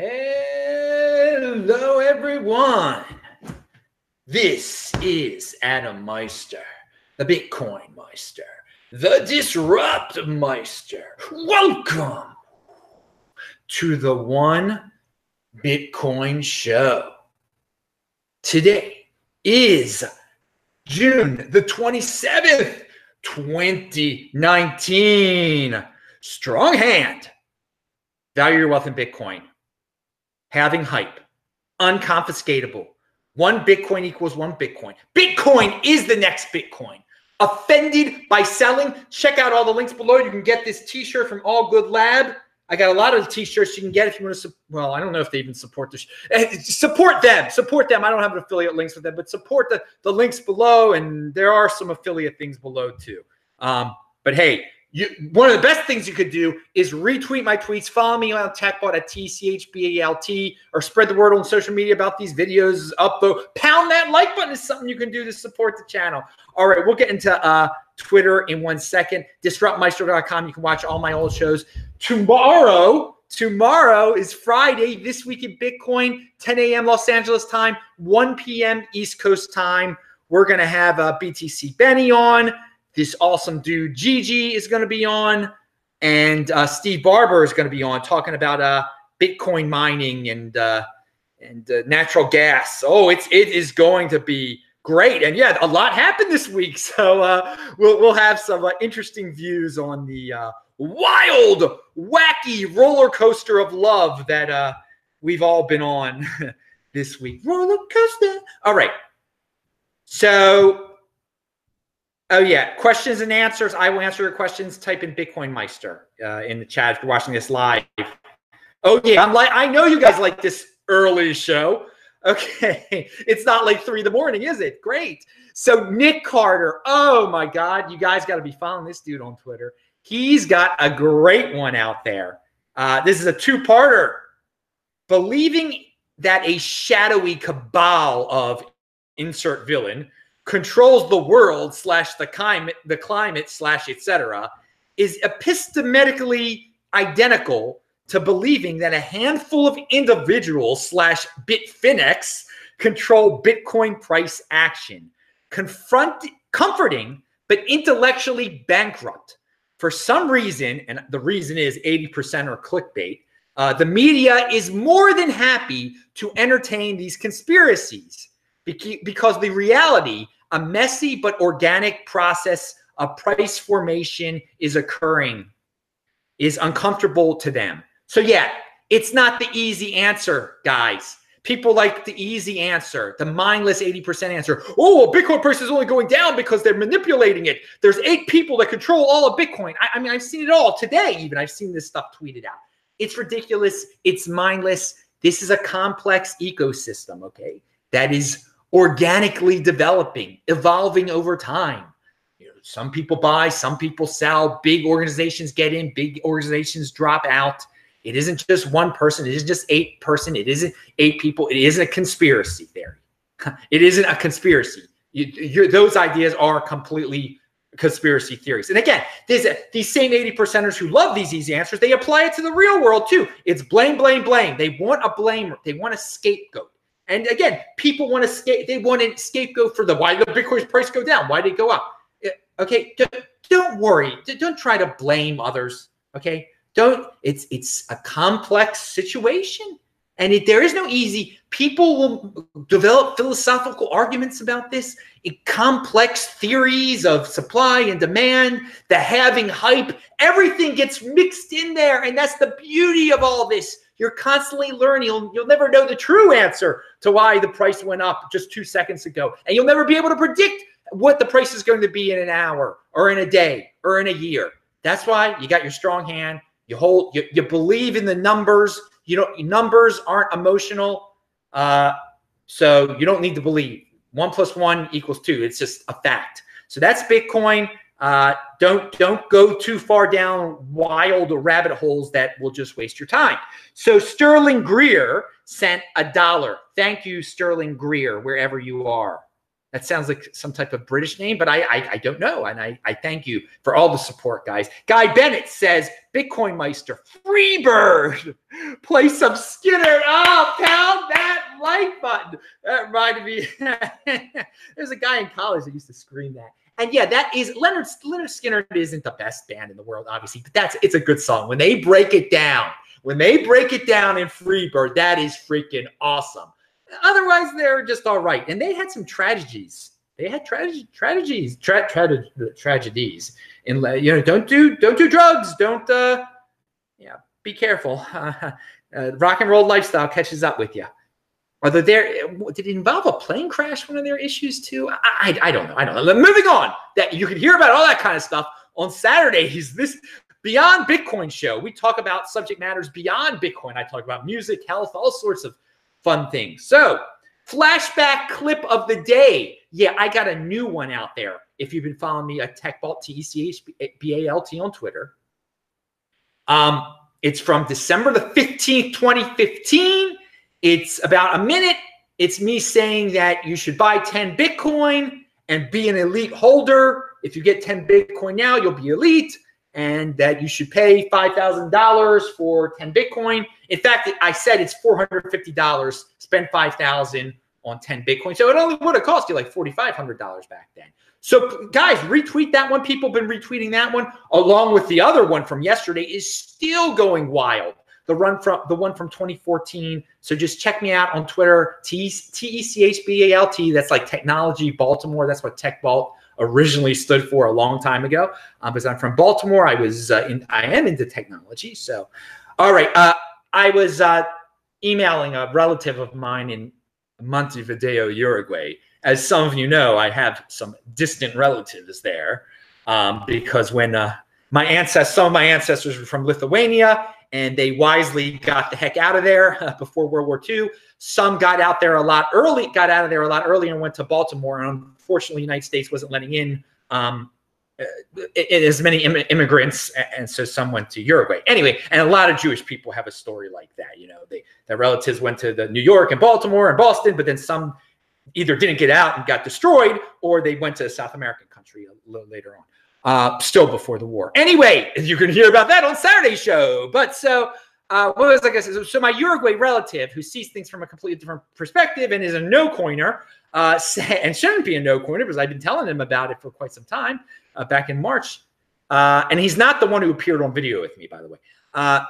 Hello, everyone. This is Adam Meister, the Bitcoin Meister, the Disrupt Meister. Welcome to the One Bitcoin Show. Today is June the 27th, 2019. Strong hand. Value your wealth in Bitcoin. Halving hype. Unconfiscatable. One Bitcoin equals one Bitcoin. Bitcoin is the next Bitcoin. Offended by selling? Check out all the links below. You can get this t shirt from All Good Lab. I got a lot of t-shirts you can get if you want to. Well, I don't know if they even support this. Eh, support them. Support them. I don't have an affiliate links with them, but support the the links below, and there are some affiliate things below too. Um, but hey, you, one of the best things you could do is retweet my tweets, follow me on TechBalt at TCHBALT, or spread the word on social media about these videos. Upvote, pound that like button is something you can do to support the channel. All right, we'll get into uh, Twitter in one second. DisruptMeister.com. You can watch all my old shows. Tomorrow, tomorrow is Friday. This week in Bitcoin, 10 a.m. Los Angeles time, 1 p.m. East Coast time. We're gonna have uh, BTC Benny on. This awesome dude Gigi is going to be on, and uh, Steve Barbour is going to be on talking about uh, Bitcoin mining and uh, and uh, natural gas. Oh, it's it is going to be great, and yeah, a lot happened this week, so uh, we'll we'll have some uh, interesting views on the wild, wacky roller coaster of love that we've all been on this week. Roller coaster. All right. So Oh yeah, questions and answers. I will answer your questions. Type in Bitcoin Meister uh, in the chat if you're watching this live. Oh yeah, I'm like I know you guys like this early show. Okay, it's not like three in the morning, is it? Great. So Nick Carter. Oh my God, you guys got to be following this dude on Twitter. He's got a great one out there. Uh, this is a two-parter. Believing that a shadowy cabal of insert villain controls the world slash the climate, the climate slash etc., is epistemically identical to believing that a handful of individuals slash Bitfinex control Bitcoin price action. Confront, comforting, but intellectually bankrupt. For some reason, and the reason is 80% are clickbait, uh, the media is more than happy to entertain these conspiracies because the reality a messy but organic process of price formation is occurring is uncomfortable to them. So yeah, it's not the easy answer, guys. People like the easy answer, the mindless 80% answer. Oh, well, Bitcoin price is only going down because they're manipulating it. There's eight people that control all of Bitcoin. I, I mean, I've seen it all today, even. I've seen this stuff tweeted out. It's ridiculous. It's mindless. This is a complex ecosystem, okay? That is organically developing, evolving over time. You know, some people buy, some people sell, big organizations get in, big organizations drop out. It isn't just one person, it isn't just eight person, it isn't eight people, it isn't a conspiracy theory. It isn't a conspiracy. You, those ideas are completely conspiracy theories. And again, there's a, these same 80 percenters who love these easy answers, they apply it to the real world too. It's blame, blame, blame. They want a blame, they want a scapegoat. And again, people want to scape. They want to scapegoat for the why the Bitcoin price go down, why did it go up? Okay, don't worry. Don't try to blame others. Okay, don't. It's it's a complex situation, and it, there is no easy. People will develop philosophical arguments about this. complex theories of supply and demand, the halving hype, everything gets mixed in there, and that's the beauty of all this you're constantly learning. You'll, you'll never know the true answer to why the price went up just two seconds ago. And you'll never be able to predict what the price is going to be in an hour or in a day or in a year. That's why you got your strong hand. You hold, you, you believe in the numbers. You don't, numbers aren't emotional. Uh, so you don't need to believe. One plus one equals two. It's just a fact. So that's Bitcoin. Uh, don't don't go too far down wild rabbit holes that will just waste your time. So Sterling Greer sent a dollar. Thank you, Sterling Greer, wherever you are. That sounds like some type of British name, but I, I, I don't know. And I, I thank you for all the support, guys. Guy Bennett says, Bitcoin Meister, Freebird, play some Skynyrd. Oh, pound that like button. That reminded me. There's a guy in college that used to scream that. And yeah, that is Lynyrd Leonard Skinner isn't the best band in the world, obviously, but that's it's a good song. When they break it down, when they break it down in Freebird, that is freaking awesome. Otherwise, they're just all right. And they had some tragedies. They had tragedies, tragedies, tra- tra- tragedies. In you know, don't do don't do drugs. Don't uh, yeah, be careful. Uh, rock and roll lifestyle catches up with you. Although there did it involve a plane crash? One of their issues too. I, I, I don't know. I don't know. Moving on. That you can hear about all that kind of stuff on Saturday. Saturdays. This Beyond Bitcoin show. We talk about subject matters beyond Bitcoin. I talk about music, health, all sorts of fun things. So, flashback clip of the day. Yeah, I got a new one out there. If you've been following me at TechBalt, T E C H B A L T on Twitter. Um, it's from December the 15th, 2015. It's about a minute. It's me saying that you should buy 10 Bitcoin and be an elite holder. If you get 10 Bitcoin now, you'll be elite and that you should pay $5,000 for 10 Bitcoin. In fact, I said it's $450, spend 5,000 on 10 Bitcoin. So it only would have cost you like $4,500 back then. So guys, retweet that one. People have been retweeting that one along with the other one from yesterday is still going wild. The run from the one from 2014. So just check me out on Twitter, T E C H B A L T. That's like technology Baltimore. That's what TechBalt originally stood for a long time ago. Um, because I'm from Baltimore, I was uh, in, I am into technology. So, all right, uh, I was uh, emailing a relative of mine in Montevideo, Uruguay. As some of you know, I have some distant relatives there um, because when uh, my ancestors, some of my ancestors were from Lithuania, and they wisely got the heck out of there before World War II. Some got out there a lot early, got out of there a lot earlier and went to Baltimore. And unfortunately, the United States wasn't letting in um, uh, as many Im- immigrants, and so some went to Uruguay. Anyway, and a lot of Jewish people have a story like that. You know, they their relatives went to the New York and Baltimore and Boston, but then some either didn't get out and got destroyed, or they went to a South American country a little later on, uh, still before the war. Anyway, you can hear about that on Saturday's show. But so uh, what was I said? So my Uruguay relative, who sees things from a completely different perspective and is a no coiner, uh, and shouldn't be a no coiner because I've been telling him about it for quite some time uh, back in March. Uh, and he's not the one who appeared on video with me, by the way. Uh,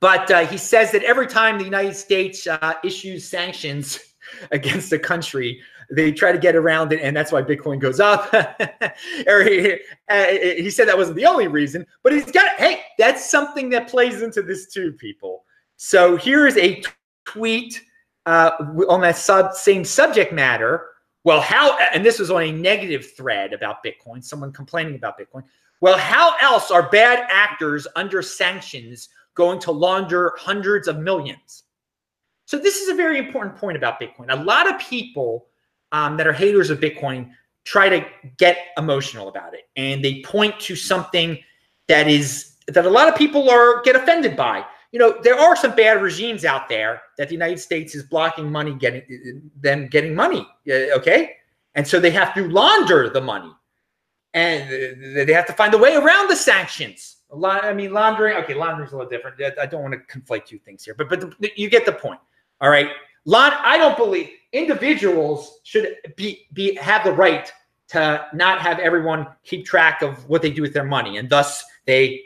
but uh, he says that every time the United States uh, issues sanctions against a country, they try to get around it, and that's why Bitcoin goes up. or he, he said that wasn't the only reason, but he's got, hey, that's something that plays into this too, people. So here's a tweet uh, on that sub, same subject matter. Well, how, and this was on a negative thread about Bitcoin, someone complaining about Bitcoin. Well, how else are bad actors under sanctions going to launder hundreds of millions? So, this is a very important point about Bitcoin. A lot of people um, that are haters of Bitcoin try to get emotional about it and they point to something that is that a lot of people are get offended by you know, there are some bad regimes out there that the United States is blocking money getting them getting money. Okay, and so they have to launder the money, and they have to find a way around the sanctions. A lot, I mean, laundering. Okay, laundering is a little different. I don't want to conflate two things here, but but the, you get the point. All right, I don't believe individuals should be be have the right to not have everyone keep track of what they do with their money, and thus they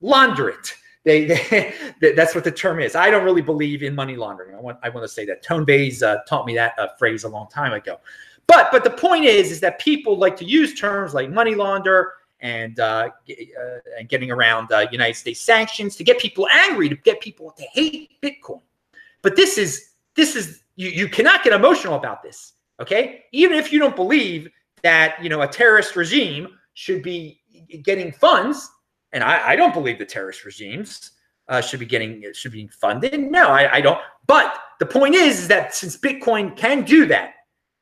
launder it. They, they that's what the term is. I don't really believe in money laundering. I want I want to say that Tone Vays uh, taught me that uh, phrase a long time ago. But but the point is is that people like to use terms like money launder and uh, uh and getting around uh, United States sanctions to get people angry, to get people to hate Bitcoin. But this is this is you you cannot get emotional about this. Okay, even if you don't believe that you know a terrorist regime should be getting funds and I, I don't believe the terrorist regimes uh, should be getting should be funded. No, I, I don't. But the point is, is that since Bitcoin can do that,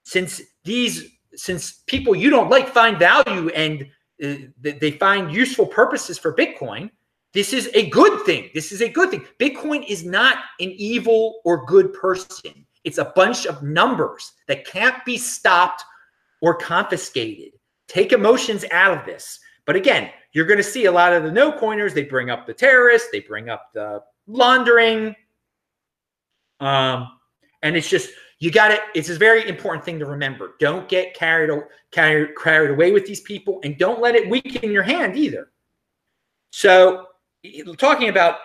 since these since people you don't like find value and uh, they find useful purposes for Bitcoin, this is a good thing. This is a good thing. Bitcoin is not an evil or good person. It's a bunch of numbers that can't be stopped or confiscated. Take emotions out of this. But again, you're going to see a lot of the no coiners. They bring up the terrorists, they bring up the laundering. Um, and it's just, you got it. It's a very important thing to remember. Don't get carried, carried, carried away with these people and don't let it weaken your hand either. So, talking about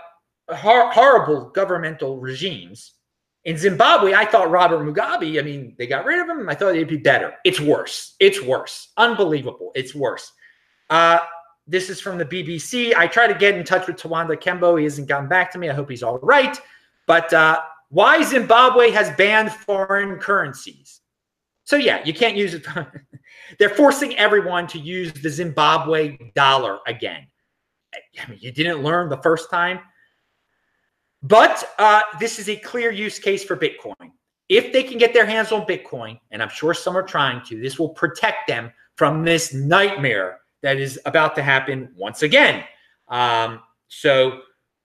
hor- horrible governmental regimes, in Zimbabwe, I thought Robert Mugabe, I mean, they got rid of him. I thought it'd be better. It's worse. It's worse. Unbelievable. It's worse. Uh, this is from the BBC. I tried to get in touch with Tawanda Kembo. He hasn't gotten back to me. I hope he's all right. But uh, why Zimbabwe has banned foreign currencies. So, yeah, you can't use it. They're forcing everyone to use the Zimbabwe dollar again. I mean, you didn't learn the first time. But uh, this is a clear use case for Bitcoin. If they can get their hands on Bitcoin, and I'm sure some are trying to, this will protect them from this nightmare that is about to happen once again. Um, so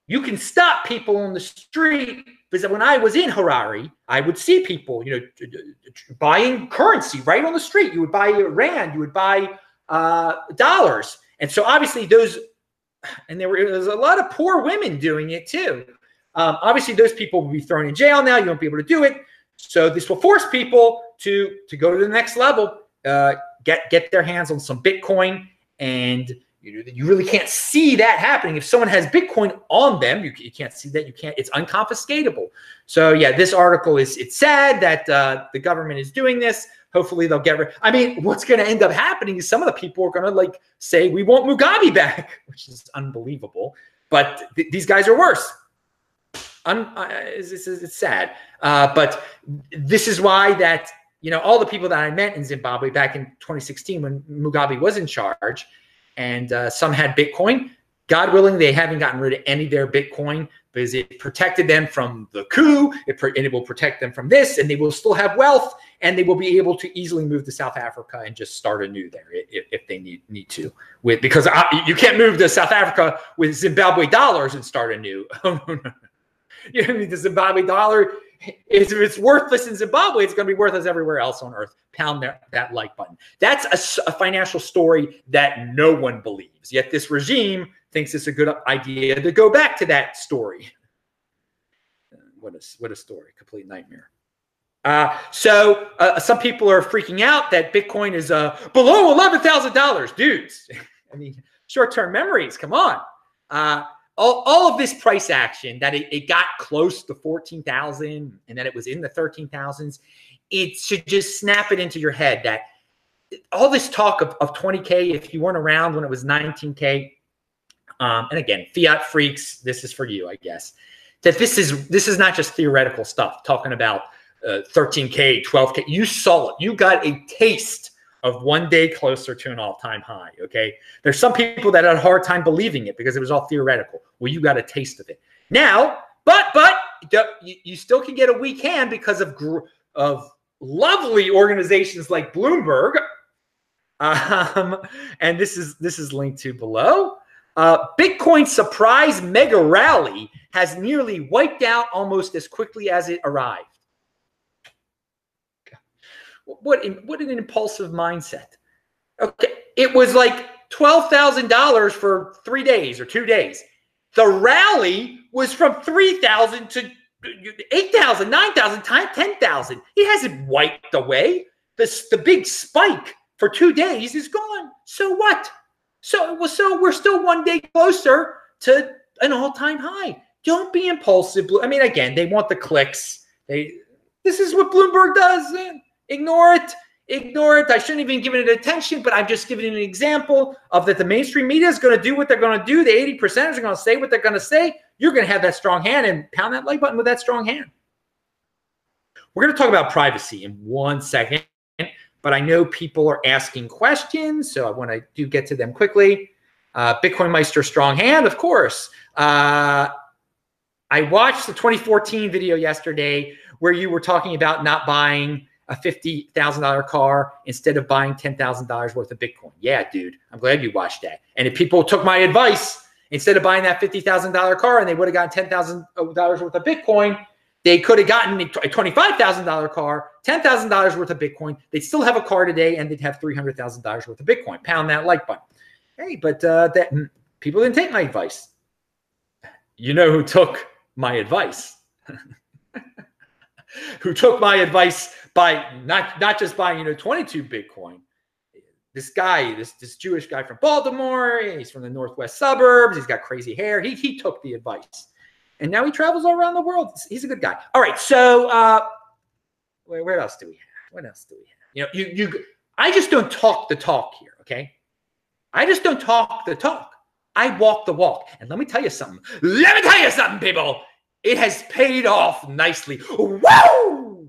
you can stop people on the street because when I was in Harare, I would see people, you know, buying currency right on the street. You would buy rand, you would buy uh, dollars, and so obviously those, and there, were, was a lot of poor women doing it too. Um, obviously, those people will be thrown in jail now. You won't be able to do it. So this will force people to to go to the next level, uh, get get their hands on some Bitcoin, and you, you really can't see that happening. If someone has Bitcoin on them, you, you can't see that. You can't. It's unconfiscatable. So yeah, this article is it's sad that uh, the government is doing this. Hopefully they'll get rid. I mean, what's going to end up happening is some of the people are going to like say we want Mugabe back, which is unbelievable. But th- these guys are worse un, uh, it's, it's, it's, sad. Uh, but this is why that you know all the people that I met in Zimbabwe back in 2016 when Mugabe was in charge, and uh, some had Bitcoin. God willing, they haven't gotten rid of any of their Bitcoin because it protected them from the coup. It and it will protect them from this, and they will still have wealth, and they will be able to easily move to South Africa and just start anew there if, if they need need to. With because I, you can't move to South Africa with Zimbabwe dollars and start anew. you know, the Zimbabwe dollar if it's worthless in Zimbabwe, it's going to be worthless everywhere else on earth. Pound that, that like button. That's a, a, financial story that no one believes. Yet this regime thinks it's a good idea to go back to that story. What a, what a story. Complete nightmare. Uh, so uh, some people are freaking out that Bitcoin is uh, below $11,000. Dudes, I mean, short-term memories, come on. All, all of this price action that it, it got close to 14,000 and then it was in the 13,000s, it should just snap it into your head that all this talk of, of 20K, if you weren't around when it was 19K, um, and again, fiat freaks, this is for you, I guess, that this is this is not just theoretical stuff talking about uh, 13K, 12K. You saw it. You got a taste of one day closer to an all-time high. Okay. There's some people that had a hard time believing it because it was all theoretical. Well, you got a taste of it. Now, but but you, still can get a weak hand because of of lovely organizations like Bloomberg. Um, and this is this is linked to below. Uh, Bitcoin surprise mega rally has nearly wiped out almost as quickly as it arrived. What what an impulsive mindset. Okay, it was like twelve thousand dollars for three days or two days. The rally was from three thousand to eight thousand, nine thousand, ten thousand. It hasn't wiped away. The the big spike for two days is gone. So what? So well, so we're still one day closer to an all time high. Don't be impulsive. I mean, again, they want the clicks. They this is what Bloomberg does. Ignore it. Ignore it. I shouldn't even give it attention, but I'm just giving an example of that the mainstream media is going to do what they're going to do. The 80 percenters are going to say what they're going to say. You're going to have that strong hand and pound that like button with that strong hand. We're going to talk about privacy in one second, but I know people are asking questions, so I want to do get to them quickly. Uh, Bitcoin Meister strong hand, of course. Uh, I watched the 2014 video yesterday where you were talking about not buying a $50,000 car instead of buying $10,000 worth of Bitcoin. Yeah, dude, I'm glad you watched that. And if people took my advice, instead of buying that $50,000 car and they would have gotten $10,000 worth of Bitcoin, They could have gotten a $25,000 car, $10,000 worth of Bitcoin. They'd still have a car today and they'd have $300,000 worth of Bitcoin. Pound that like button. Hey, but uh, that hmm, people didn't take my advice. You know who took my advice? who took my advice by not not just buying you know 22 Bitcoin. This guy, this this Jewish guy from Baltimore, he's from the northwest suburbs. He's got crazy hair. He he took the advice and now he travels all around the world. He's a good guy. All right, so uh, where, where else do we have? What else do we have? You know, you you. I just don't talk the talk here. Okay, I just don't talk the talk. I walk the walk. And let me tell you something. Let me tell you something, people. It has paid off nicely. Woo!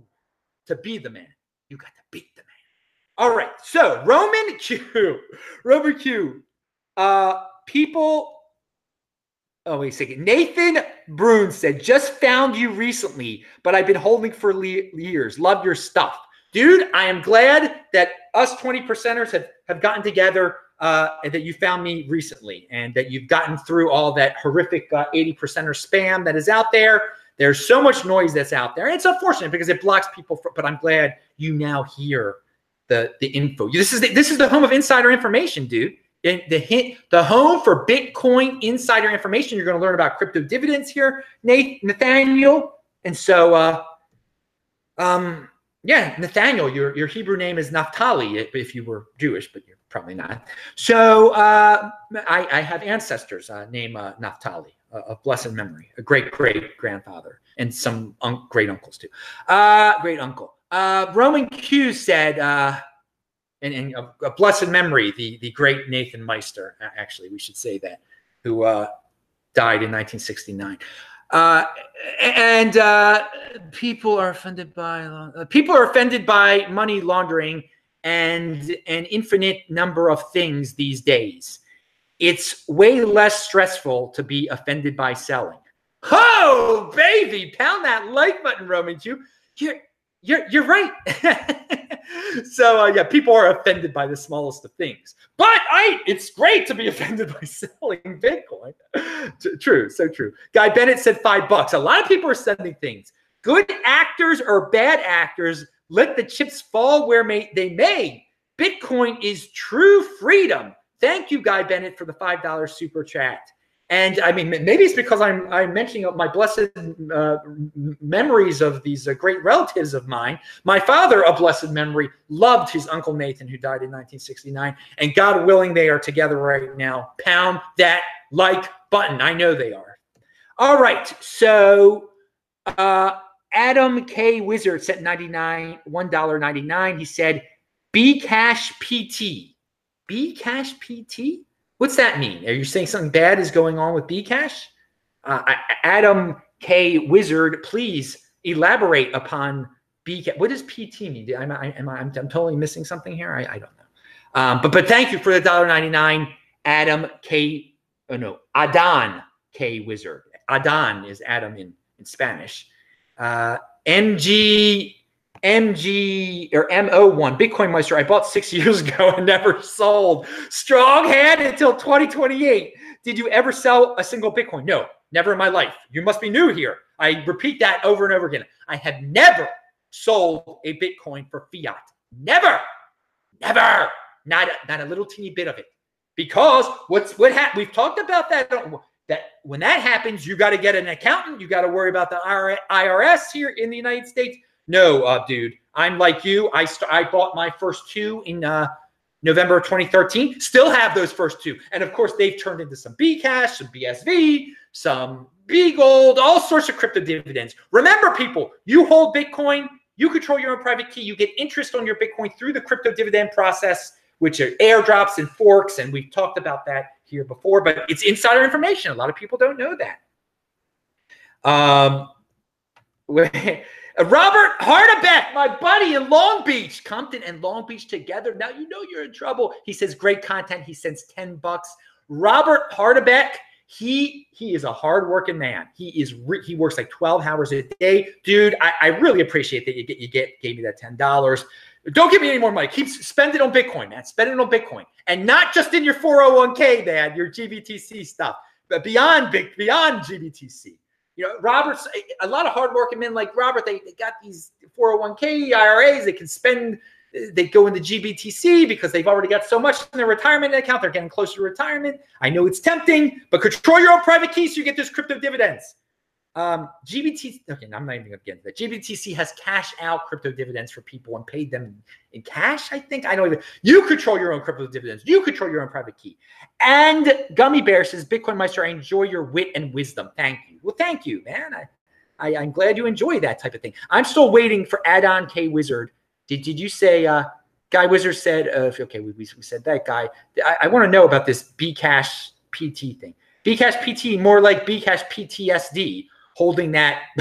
To be the man, you got to beat the man. All right. So Roman Q, Roman Q. Uh, people Oh, wait a second. Nathan Brune said, just found you recently, but I've been holding for le- years. Love your stuff. Dude, I am glad that us 20 percenters have, have gotten together uh, that you found me recently and that you've gotten through all that horrific uh, 80 percenter spam that is out there. There's so much noise that's out there. And it's unfortunate because it blocks people, for, but I'm glad you now hear the, the info. This is the, this is the home of insider information, dude And the hint, the home for Bitcoin insider information. You're going to learn about crypto dividends here, Nate, Nathaniel. And so, uh, um, yeah, Nathaniel, your, your Hebrew name is Naphtali if you were Jewish, but you're probably not. So uh, I, I have ancestors uh, named uh, Naphtali uh, of blessed memory, a great great grandfather, and some un- great uncles too. Uh, great uncle. Uh, Roman Q said, uh, and, and a, a, blessed memory, the the great Nathan Meister, actually, we should say that, who died in 1969. Uh, and uh, people are offended by uh, people are offended by money laundering and an infinite number of things these days. It's way less stressful to be offended by selling. Oh, baby, pound that like button, Roman Q. You're you're you're right. so uh, yeah, people are offended by the smallest of things. But I, it's great to be offended by selling Bitcoin. true, so true. Guy Bennett said five bucks. A lot of people are sending things. Good actors or bad actors, let the chips fall where may, they may. Bitcoin is true freedom. Thank you, Guy Bennett, for the five dollars super chat. And I mean, maybe it's because I'm I'm mentioning my blessed uh, memories of these uh, great relatives of mine. My father, a blessed memory, loved his uncle Nathan, who died in 1969. And God willing, they are together right now. Pound that like button. I know they are. All right. So uh, Adam K. Wizard sent 99 $1.99. He said, B Cash PT. B Cash PT? What's that mean? Are you saying something bad is going on with Bcash? Uh, Adam K. Wizard, please elaborate upon Bcash. What does PT mean? Am I, am I, I'm, I'm totally missing something here. I, I don't know. Um, but but thank you for the dollar ninety nine, Adam K. Oh no, Adan K. Wizard. Adan is Adam in in Spanish. Uh, MG MG or MO1 Bitcoin Meister I bought six years ago and never sold. Strong hand until 2028. Did you ever sell a single Bitcoin? No, never in my life. You must be new here. I repeat that over and over again. I have never sold a Bitcoin for fiat. Never, never, not a, not a little teeny bit of it. Because what's what happened? We've talked about that. That when that happens, you got to get an accountant. You got to worry about the IRS here in the United States. No, uh, dude, I'm like you. I st- I bought my first two in uh, November of 2013. Still have those first two, and of course they've turned into some Bcash, some BSV, some B Gold, all sorts of crypto dividends. Remember, people, you hold Bitcoin, you control your own private key, you get interest on your Bitcoin through the crypto dividend process, which are airdrops and forks, and we've talked about that here before. But it's insider information. A lot of people don't know that. Um. Robert Hardebeck, my buddy in Long Beach, Compton and Long Beach together. Now you know you're in trouble. He says great content. He sends 10 bucks. Robert Hardebeck, he he is a hardworking man. He is he works like 12 hours a day. Dude, I, I really appreciate that you get you get gave me that $10. Don't give me any more money. Keep spend it on Bitcoin, man. Spend it on Bitcoin. And not just in your 401k, man, your GBTC stuff, but beyond big beyond GBTC. You know, Robert's eh, a lot of hardworking men like Robert. They, they got these 401k IRAs. They can spend. Eh, they go into GBTC because they've already got so much in their retirement account. They're getting closer to retirement. I know it's tempting, but control your own private keys so you get those crypto dividends. Um, GBT, okay, I'm not even going to get into that. GBTC has cash out crypto dividends for people and paid them in cash. I think I don't even. You control your own crypto dividends. You control your own private key. And Gummy Bear says, Bitcoin Meister, I enjoy your wit and wisdom. Thank you. Well, thank you, man. I, I I'm glad you enjoy that type of thing. I'm still waiting for Adan K Wizard. Did Did you say? Uh, Guy Wizard said, uh, okay, we, we said that guy. I, I want to know about this Bcash PT thing. Bcash PT, more like Bcash PTSD holding that.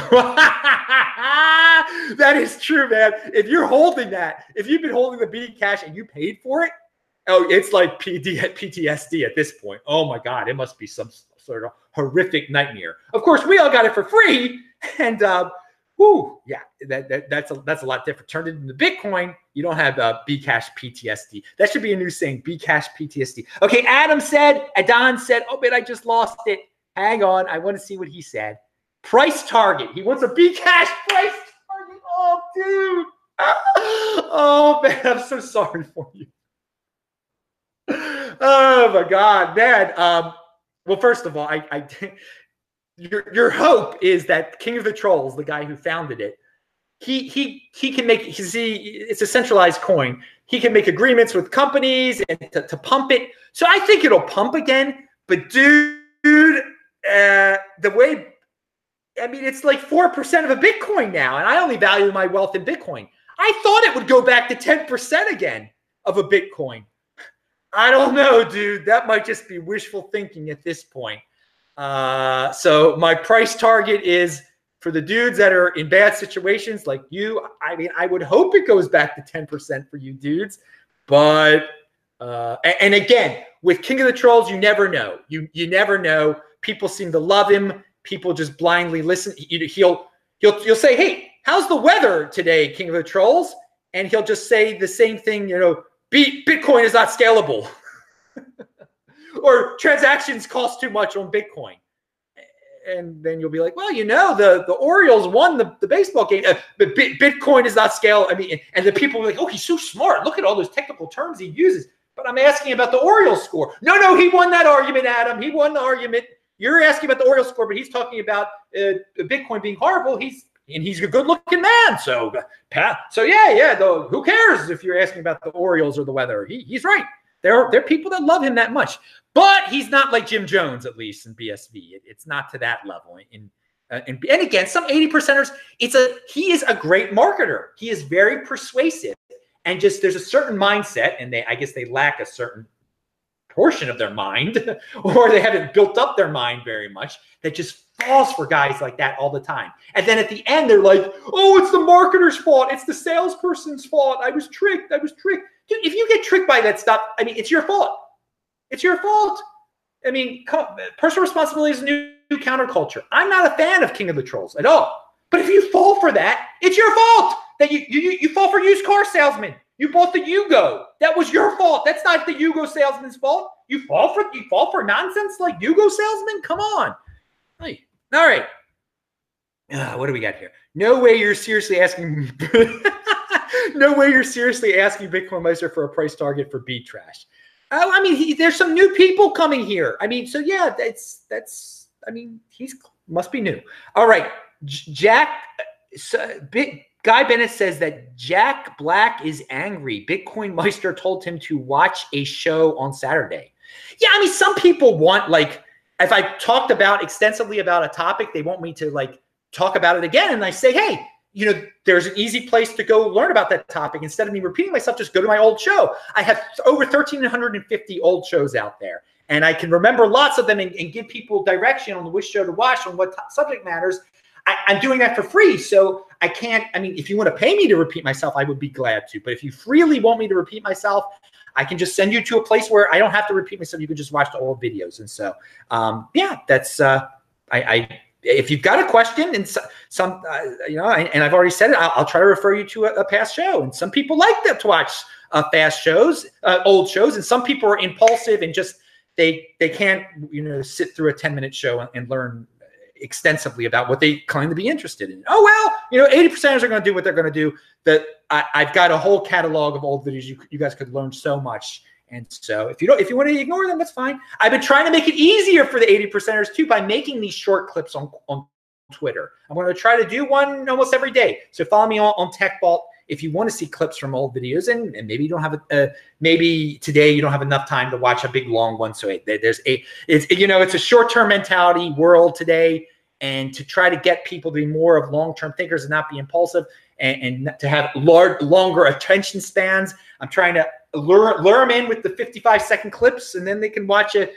that is true, man. If you're holding that, if you've been holding the B cash and you paid for it, oh, it's like PD, PTSD at this point. Oh my God, it must be some sort of horrific nightmare. Of course, we all got it for free, and uh, whoo, yeah, that, that, that's a that's a lot different. Turned it into Bitcoin, you don't have uh, Bcash PTSD. That should be a new saying, Bcash PTSD. Okay, Adam said, Adan said, oh man, I just lost it. Hang on, I want to see what he said. Price target. He wants a B cash price target. Oh, dude. Oh man, I'm so sorry for you. Oh my God, man. Um, well, first of all, I, I your your hope is that King of the Trolls, the guy who founded it, he he he can make see it's a centralized coin. He can make agreements with companies and to, to pump it. So I think it'll pump again. But dude, uh, the way I mean, it's like 4% of a Bitcoin now, and I only value my wealth in Bitcoin. I thought it would go back to 10% again of a Bitcoin. I don't know, dude. That might just be wishful thinking at this point. Uh, so my price target is for the dudes that are in bad situations like you. I mean, I would hope it goes back to 10% for you dudes. But uh, and again, with King of the Trolls, you never know. You you never know. People seem to love him people just blindly listen. He'll he'll you'll say, "Hey, how's the weather today, King of the Trolls?" And he'll just say the same thing. You know, Bitcoin is not scalable, or transactions cost too much on Bitcoin. And then you'll be like, well, you know, the, the Orioles won the, the baseball game, uh, but Bitcoin is not scale. I mean, and the people are like, oh, he's so smart. Look at all those technical terms he uses. But I'm asking about the Orioles score. No, no, he won that argument, Adam. He won the argument. You're asking about the Orioles score, but he's talking about uh, Bitcoin being horrible. He's and he's a good-looking man. So, Pat, so yeah, yeah. Though, who cares if you're asking about the Orioles or the weather? He, he's right. There are there are people that love him that much, but he's not like Jim Jones, at least in BSV. It, it's not to that level. In, uh, in and again, some 80 percenters. It's a he is a great marketer. He is very persuasive, and just there's a certain mindset, and they I guess they lack a certain portion of their mind or they haven't built up their mind very much that just falls for guys like that all the time. And then at the end, they're like, oh, it's the marketer's fault. It's the salesperson's fault. I was tricked. I was tricked. Dude, if you get tricked by that stuff, I mean, it's your fault. It's your fault. I mean, personal responsibility is a new, new counterculture. I'm not a fan of King of the Trolls at all. But if you fall for that, it's your fault that you, you, you fall for used car salesmen. You bought the Yugo. That was your fault. That's not the Yugo salesman's fault. You fall for you fall for nonsense like Yugo salesman. Come on. Hey. All right. Uh, what do we got here? No way you're seriously asking. no way you're seriously asking Bitcoin Meister for a price target for B trash. Oh, I mean, he, there's some new people coming here. I mean, so yeah, that's that's. I mean, he's must be new. All right, Jack. So, big Guy Bennett says that Jack Black is angry. Bitcoin Meister told him to watch a show on Saturday. Yeah, I mean, some people want like if I talked about extensively about a topic, they want me to like talk about it again. And I say, hey, you know, there's an easy place to go learn about that topic. Instead of me repeating myself, just go to my old show. I have over 1,350 old shows out there. And I can remember lots of them and, and give people direction on which show to watch on what t- subject matters. I, am doing that for free. So I can't, I mean, if you want to pay me to repeat myself, I would be glad to. But if you freely want me to repeat myself, I can just send you to a place where I don't have to repeat myself. You can just watch the old videos. And so, um, yeah, that's, uh, I, I, if you've got a question and some, uh, you know, and I've already said it, I'll, I'll try to refer you to a, a, past show. And some people like that to watch uh, fast shows, uh, old shows, and some people are impulsive and just they they can't you know sit through a ten minute show and, and learn extensively about what they claim to be interested in. Oh well, you know, eighty percenters are going to do what they're going to do. That I, have got a whole catalog of old videos. You, you guys could learn so much. And so if you don't, if you want to ignore them, that's fine. I've been trying to make it easier for the 80 percenters too by making these short clips on, on Twitter. I'm going to try to do one almost every day. So follow me on, on TechBalt if you want to see clips from old videos and, and maybe you don't have a uh, maybe today you don't have enough time to watch a big long one so there's a it's you know it's a short-term mentality world today and to try to get people to be more of long-term thinkers and not be impulsive and, and to have large longer attention spans i'm trying to lure lure them in with the 55 second clips and then they can watch it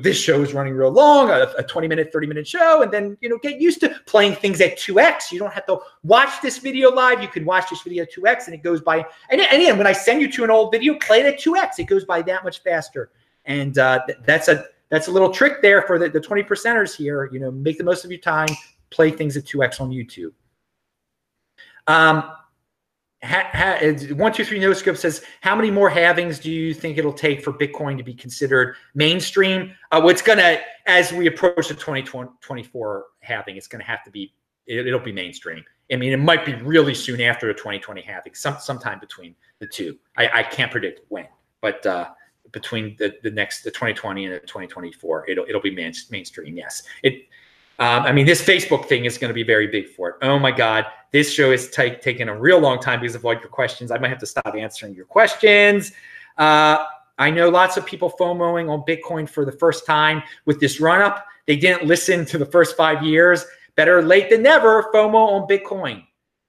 this show is running real long, a, a 20 minute, 30 minute show, and then you know get used to playing things at 2x. You don't have to watch this video live. You can watch this video 2x and it goes by. And, and again, when I send you to an old video, play it at 2x. It goes by that much faster. And uh, th- that's a that's a little trick there for the, the 20 percenters here. You know, make the most of your time, play things at 2x on YouTube. Um, ha, ha, one two three no scope says how many more halvings do you think it'll take for bitcoin to be considered mainstream uh, what's gonna as we approach the 2024 halving it's gonna have to be it, will be mainstream i mean it might be really soon after the 2020 halving some sometime between the two i, I can't predict when but uh, between the, the next the 2020 and the 2024 it'll it'll be main, mainstream yes it um, I mean, this Facebook thing is going to be very big for it. Oh my God, this show is t- taking a real long time because of all your questions. I might have to stop answering your questions. Uh, I know lots of people FOMOing on Bitcoin for the first time with this run up. They didn't listen to the first five years. Better late than never. FOMO on Bitcoin.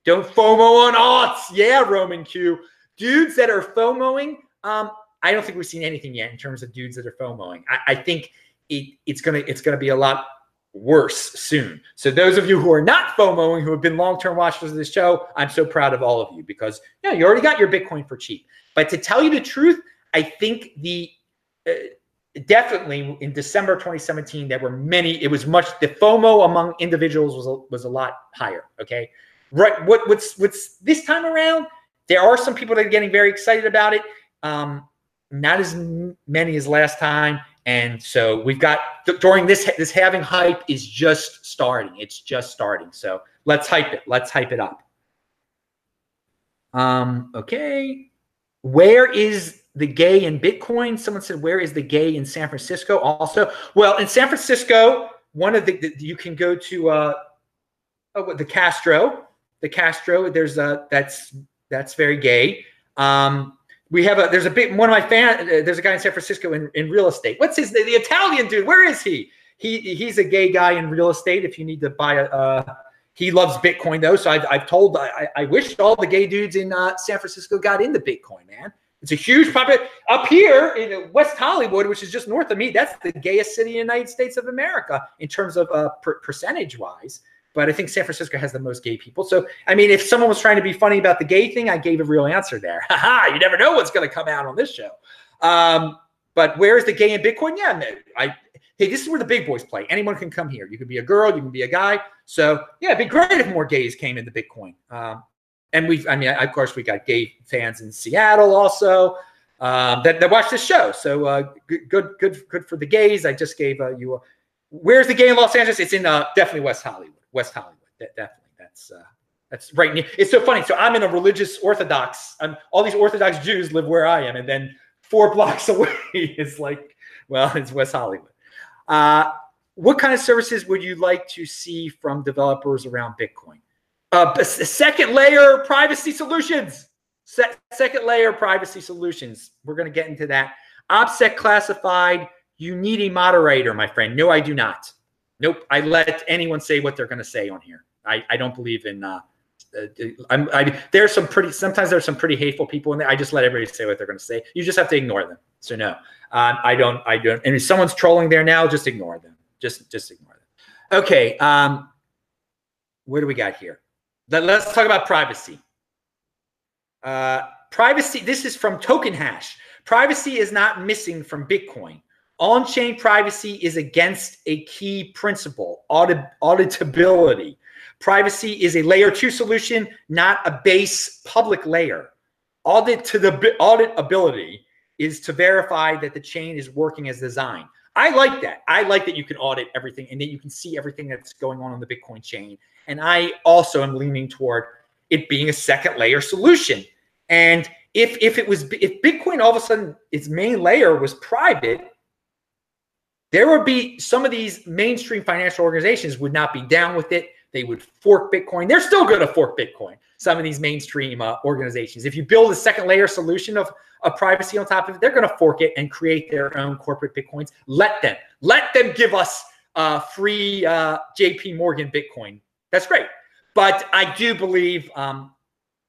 Don't FOMO on alts. Yeah, Roman Q. Dudes that are FOMOing, um, I don't think we've seen anything yet in terms of dudes that are FOMOing. I, I think it, it's gonna it's gonna be a lot worse soon. So those of you who are not FOMOing, who have been long-term watchers of this show, I'm so proud of all of you because yeah, you already got your Bitcoin for cheap. But to tell you the truth, I think the uh, definitely in December 2017 there were many. It was much the FOMO among individuals was a, was a lot higher. Okay, right. What what's what's this time around? There are some people that are getting very excited about it. Um, not as many as last time. And so we've got during this this halving hype is just starting. It's just starting. So let's hype it. Let's hype it up. Um, okay. Where is the gay in Bitcoin? Someone said, where is the gay in San Francisco? Also, well, in San Francisco, one of the, the you can go to uh, oh, the Castro. The Castro. There's a that's that's very gay. Um, we have a there's a big one of my fan uh, there's a guy in San Francisco in, in real estate. What's his the Italian dude? Where is he? He he's a gay guy in real estate. If you need to buy a, uh, he loves Bitcoin though. So I've, I've told I, I wish all the gay dudes in uh, San Francisco got into Bitcoin, man. It's a huge profit up here in West Hollywood, which is just north of me. That's the gayest city in the United States of America in terms of uh, per- percentage wise but I think San Francisco has the most gay people. So, I mean, if someone was trying to be funny about the gay thing, I gave a real answer there. Ha you never know what's going to come out on this show. Um, but where is the gay in Bitcoin? Yeah, I, hey, this is where the big boys play. Anyone can come here. You can be a girl, you can be a guy. So, yeah, it'd be great if more gays came into Bitcoin. Um, and we've, I mean, of course, we got gay fans in Seattle also um, that, that watch this show. So, uh, good, good, good, good for the gays. I just gave uh, you a, where's the gay in Los Angeles? It's in uh, definitely West Hollywood. West Hollywood. That, definitely, that's uh, that's right near. It's so funny. So I'm in a religious Orthodox. I'm, all these Orthodox Jews live where I am, and then four blocks away is like, well, it's West Hollywood. Uh, what kind of services would you like to see from developers around Bitcoin? Uh, second layer privacy solutions. Se- second layer privacy solutions. We're going to get into that. OPSEC classified. You need a moderator, my friend. No, I do not. Nope. I let anyone say what they're going to say on here. I, I don't believe in. Uh, uh, I'm, I there's some pretty sometimes there's some pretty hateful people in there. I just let everybody say what they're going to say. You just have to ignore them. So no, um, I don't. I don't. And if someone's trolling there now, just ignore them. Just just ignore them. Okay. Um, what do we got here? Let, us talk about privacy. Uh, privacy. This is from Token Hash. Privacy is not missing from Bitcoin. On chain privacy is against a key principle audit, auditability. Privacy is a layer two solution, not a base public layer. Audit to the auditability is to verify that the chain is working as designed. I like that. I like that you can audit everything and that you can see everything that's going on on the Bitcoin chain. And I also am leaning toward it being a second layer solution. And if if it was if Bitcoin all of a sudden its main layer was private, there would be some of these mainstream financial organizations would not be down with it. They would fork Bitcoin. They're still going to fork Bitcoin. Some of these mainstream uh, organizations. If you build a second layer solution of, of privacy on top of it, they're going to fork it and create their own corporate Bitcoins. Let them. Let them give us uh, free uh, JP Morgan Bitcoin. That's great. But I do believe, um,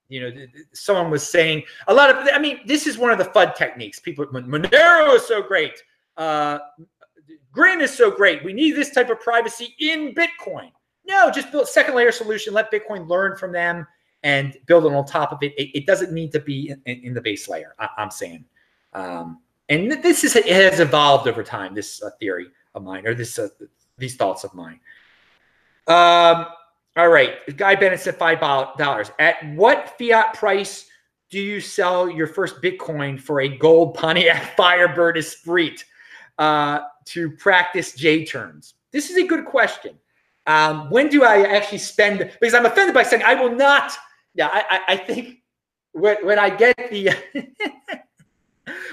you know, someone was saying a lot of, I mean, this is one of the FUD techniques. People, Monero is so great. Uh, Grin is so great. We need this type of privacy in Bitcoin. No, just build a second layer solution. Let Bitcoin learn from them and build it on top of it. It, it doesn't need to be in, in the base layer. I, am saying, um, and this is it has evolved over time. This uh, theory of mine, or this uh, these thoughts of mine. Um, all right, Guy Bennett said five dollars. At what fiat price do you sell your first Bitcoin for a gold Pontiac Firebird Esprit? Uh, to practice J turns? This is a good question. Um, when do I actually spend? Because I'm offended by saying I will not. Yeah, I, I, I think when, when I get the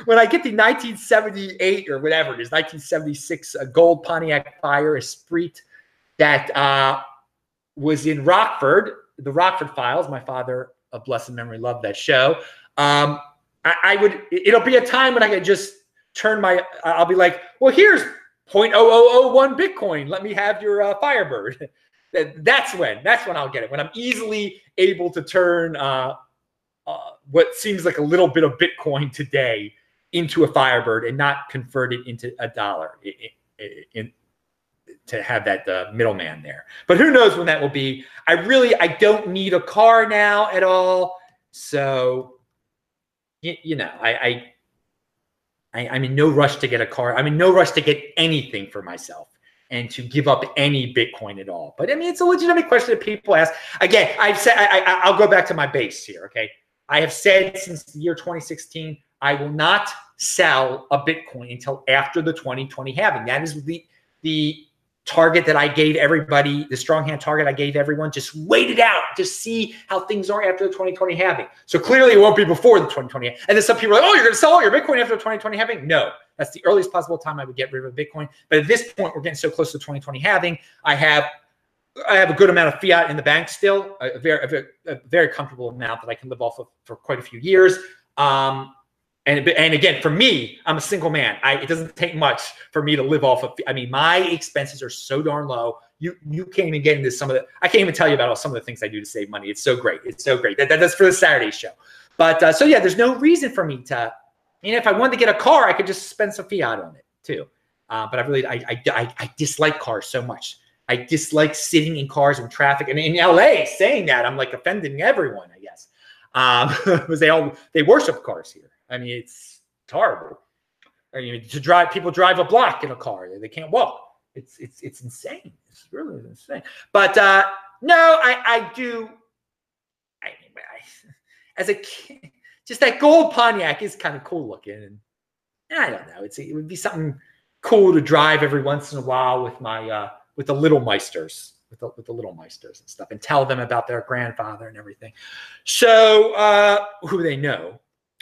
when I get the 1978 or whatever it is, 1976 a gold Pontiac Fire Esprit that uh, was in Rockford, the Rockford Files. My father, of blessed memory, loved that show. Um, I, I would. It'll be a time when I could just turn my, I'll be like, well, here's 0.0001 Bitcoin. Let me have your uh, Firebird. that's when, that's when I'll get it. When I'm easily able to turn uh, uh, what seems like a little bit of Bitcoin today into a Firebird and not convert it into a dollar in, in, to have that uh, middleman there. But who knows when that will be? I really, I don't need a car now at all. So, you, you know, I, I I, I'm in no rush to get a car. I'm in no rush to get anything for myself and to give up any Bitcoin at all. But I mean, it's a legitimate question that people ask. Again, I've said I, will go back to my base here. Okay, I have said since the year 2016, I will not sell a Bitcoin until after the 2020 halving. That is the the target that I gave everybody, the strong hand target I gave everyone, just wait it out to see how things are after the 2020 halving. So clearly it won't be before the 2020. And then some people are like, oh, you're going to sell all your Bitcoin after the 2020 halving? No, that's the earliest possible time I would get rid of Bitcoin. But at this point, we're getting so close to 2020 halving. I have I have a good amount of fiat in the bank still, a very, a very, a very comfortable amount that I can live off of for quite a few years. Um, and and again, for me, I'm a single man. I, it doesn't take much for me to live off of. I mean, my expenses are so darn low. You you can't even get into some of the. I can't even tell you about all some of the things I do to save money. It's so great. It's so great. That, that that's for the Saturday show. But uh, so yeah, there's no reason for me to. I mean, if I wanted to get a car, I could just spend some fiat on it too. Uh, but I really I, I, I I dislike cars so much. I dislike sitting in cars in traffic. And in LA, saying that I'm like offending everyone. I guess um, because they all they worship cars here. I mean, it's, it's horrible. I to drive, people drive a block in a car; they can't walk. It's it's it's insane. It's really insane. But uh, no, I I do. I, I as a kid, just that gold Pontiac is kind of cool looking, and I don't know. It's it would be something cool to drive every once in a while with my uh, with the little meisters with the, with the little meisters and stuff and tell them about their grandfather and everything so uh, who they know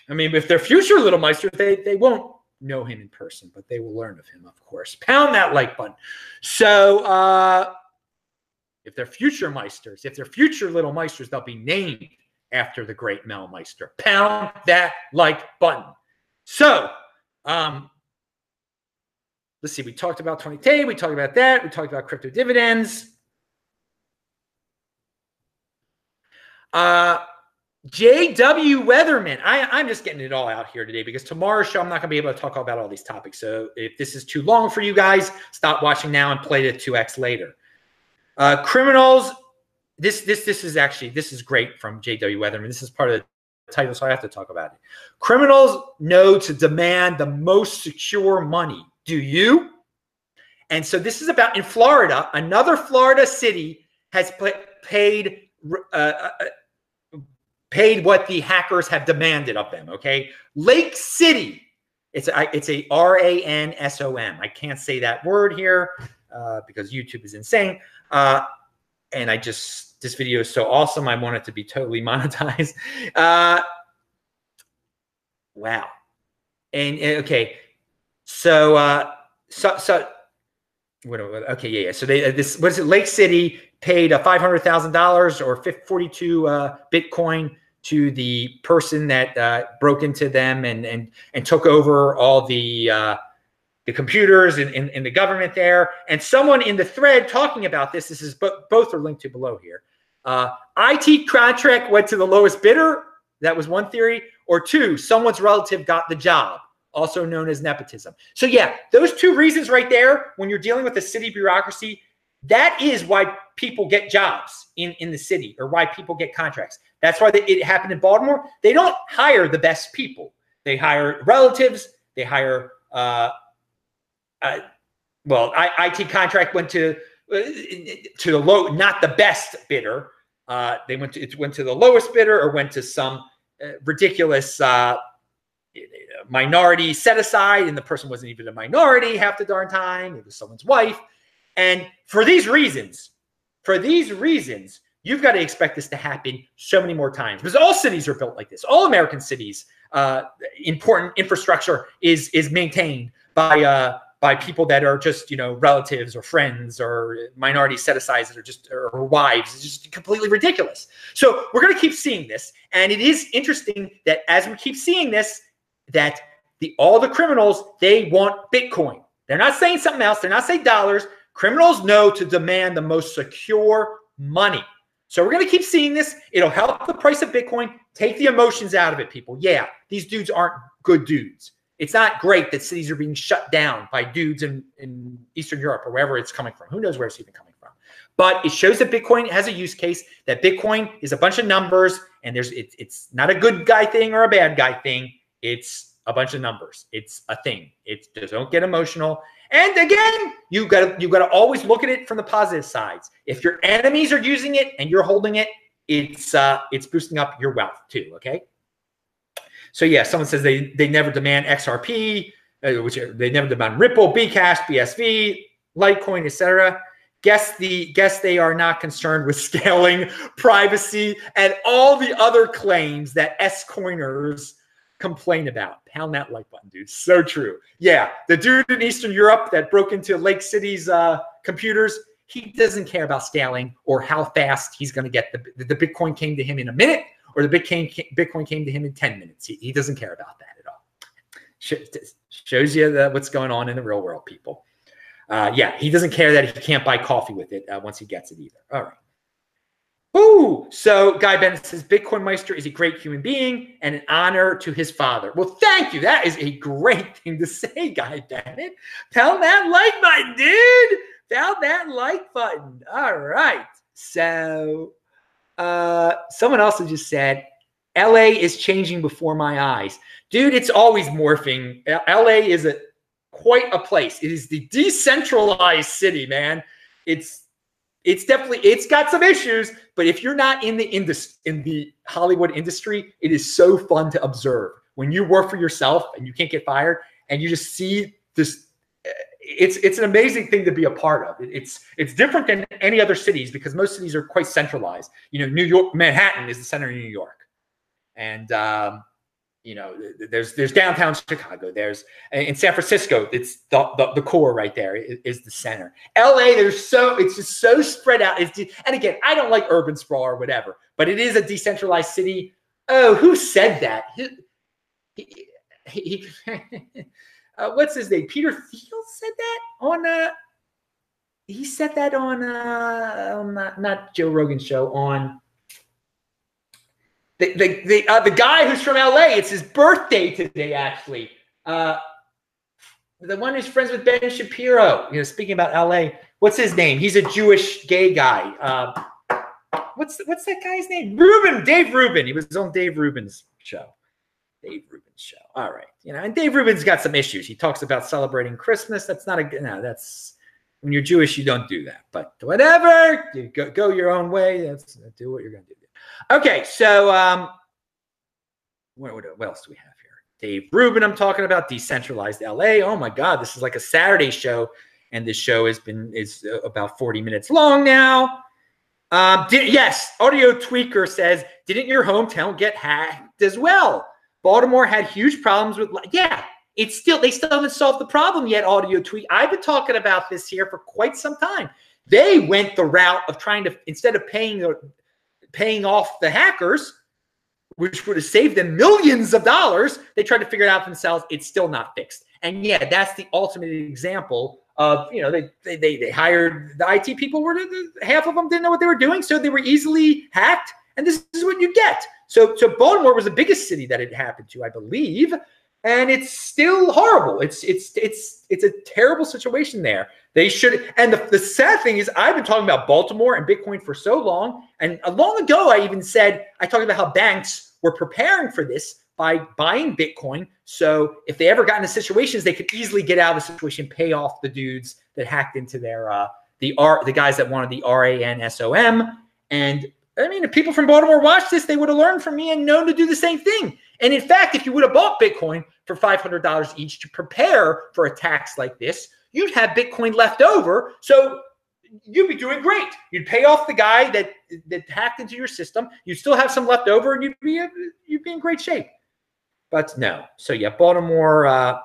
I mean, if they're future Little Meisters, they, they won't know him in person, but they will learn of him, of course. Pound that like button. So, uh, if they're future Meisters, if they're future Little Meisters, they'll be named after the great Mel Meister. Pound that like button. So, um, let's see. We talked about Tony Tay. We talked about that. We talked about crypto dividends. Uh, JW Weatherman. I, am just getting it all out here today because tomorrow's show, I'm not going to be able to talk about all these topics. So if this is too long for you guys, stop watching now and play the 2X later. Uh, criminals. This this this is actually this is great from JW Weatherman. This is part of the title, so I have to talk about it. Criminals know to demand the most secure money. Do you? And so this is about in Florida. Another Florida city has paid uh, uh paid what the hackers have demanded of them. Okay. Lake City It's a, it's a R A N S O M. I can't say that word here uh, because YouTube is insane. Uh, and I just this video is so awesome. I want it to be totally monetized. Uh, wow. And, and okay, so uh, so so what, okay, yeah, yeah. So they uh, this what is it? Lake City paid a five hundred thousand dollars or forty two uh, Bitcoin to the person that uh, broke into them and and and took over all the uh, the computers and, and, and, the government there. And someone in the thread talking about this. This is but both are linked to below here. Uh, IT contract went to the lowest bidder. That was one theory. Or two, someone's relative got the job also known as nepotism. So, yeah, those two reasons right there, when you're dealing with the city bureaucracy, that is why people get jobs in, in the city or why people get contracts. That's why they, it happened in Baltimore. They don't hire the best people, they hire relatives, they hire, uh, uh, well, I, IT contract went to uh, to the low, not the best bidder. Uh, they went to it went to the lowest bidder or went to some uh, ridiculous uh, minority set aside, and the person wasn't even a minority half the darn time. It was someone's wife. And for these reasons, for these reasons, you've got to expect this to happen so many more times because all cities are built like this. All American cities, uh, important infrastructure is is maintained by uh, by people that are just you know relatives or friends or minority set asides or just or wives. It's just completely ridiculous. So we're going to keep seeing this, and it is interesting that as we keep seeing this, that the all the criminals they want Bitcoin. They're not saying something else. They're not saying dollars. Criminals know to demand the most secure money. So we're going to keep seeing this. It'll help the price of Bitcoin. Take the emotions out of it, people. Yeah, these dudes aren't good dudes. It's not great that cities are being shut down by dudes in, in Eastern Europe or wherever it's coming from. Who knows where it's even coming from? But it shows that Bitcoin has a use case, that Bitcoin is a bunch of numbers, and there's it, it's not a good guy thing or a bad guy thing. It's a bunch of numbers. It's a thing. It's just don't get emotional. And again, you got to you got to always look at it from the positive sides. If your enemies are using it and you're holding it, it's uh, it's boosting up your wealth too. Okay. So yeah, someone says they they never demand XRP, uh, which they never demand Ripple, Bcash, BSV, Litecoin, etc. Guess the guess they are not concerned with scaling, privacy, and all the other claims that S coiners complain about. Pound that like button, dude. So true. Yeah, the dude in Eastern Europe that broke into Lake City's uh, computers, he doesn't care about scaling or how fast he's going to get the the Bitcoin came to him in a minute or the Bitcoin Bitcoin came to him in ten minutes. He, he doesn't care about that at all. Shows you the, what's going on in the real world, people. Uh, yeah, he doesn't care that he can't buy coffee with it uh, once he gets it either. All right. Ooh, so Guy Bennett says Bitcoin Meister is a great human being and an honor to his father. Well, thank you. That is a great thing to say, Guy Bennett. Tell that like button, dude. Tell that like button. All right. So, uh, someone also just said, LA is changing before my eyes. Dude, it's always morphing. LA is a quite a place. It is the decentralized city, man. It's it's definitely it's got some issues but if you're not in the industry in the hollywood industry it is so fun to observe. When you work for yourself and you can't get fired and you just see this it's it's an amazing thing to be a part of. It's it's different than any other cities because most cities are quite centralized. You know new york manhattan is the center of new york. And um, you know there's there's downtown chicago there's in san francisco it's the, the, the core right there is, the center. La there's so it's just so spread out it's and again i don't like urban sprawl or whatever but it is a decentralized city. Oh who said that? He, he, he uh, what's his name? Peter thiel said that on uh he said that on uh on not, not joe rogan's show on the the the, uh, the guy who's from LA. It's his birthday today, actually. Uh, the one who's friends with Ben Shapiro. You know, speaking about LA, what's his name? He's a Jewish gay guy. Uh, what's what's that guy's name? Rubin, Dave Rubin. He was on Dave Rubin's show. Dave Rubin's show. All right, you know, and Dave Rubin's got some issues. He talks about celebrating Christmas. That's not a. No, that's when you're Jewish, you don't do that. But whatever, you go, go your own way. That's do what you're going to do. Okay, so um, what, what, else do we have here? Dave Rubin, I'm talking about decentralized LA. Oh my God, this is like a Saturday show, and this show has been is uh, about 40 minutes long now. Um, did, yes, Audio Tweaker says, didn't your hometown get hacked as well? Baltimore had huge problems with. Yeah, it's still they still haven't solved the problem yet. Audio Tweak. I've been talking about this here for quite some time. They went the route of trying to instead of paying paying off the hackers, which would have saved them millions of dollars, they tried to figure it out themselves. It's still not fixed. And yeah, that's the ultimate example of you know they they they, they hired the IT people were half of them didn't know what they were doing, so they were easily hacked. And this is what you get. So so Baltimore was the biggest city that it happened to, I believe, and it's still horrible. It's it's it's it's a terrible situation there. They should. And the, the sad thing is, I've been talking about Baltimore and Bitcoin for so long. And long ago, I even said I talked about how banks were preparing for this by buying Bitcoin. So if they ever got into situations, they could easily get out of the situation, pay off the dudes that hacked into their uh, the R the guys that wanted the R A N S O M. And I mean, if people from Baltimore watched this, they would have learned from me and known to do the same thing. And in fact, if you would have bought Bitcoin for $500 each to prepare for a tax like this, you'd have Bitcoin left over. So you'd be doing great. You'd pay off the guy that that hacked into your system. You'd still have some left over, and you'd be you'd be in great shape. But no. So yeah, Baltimore. Uh,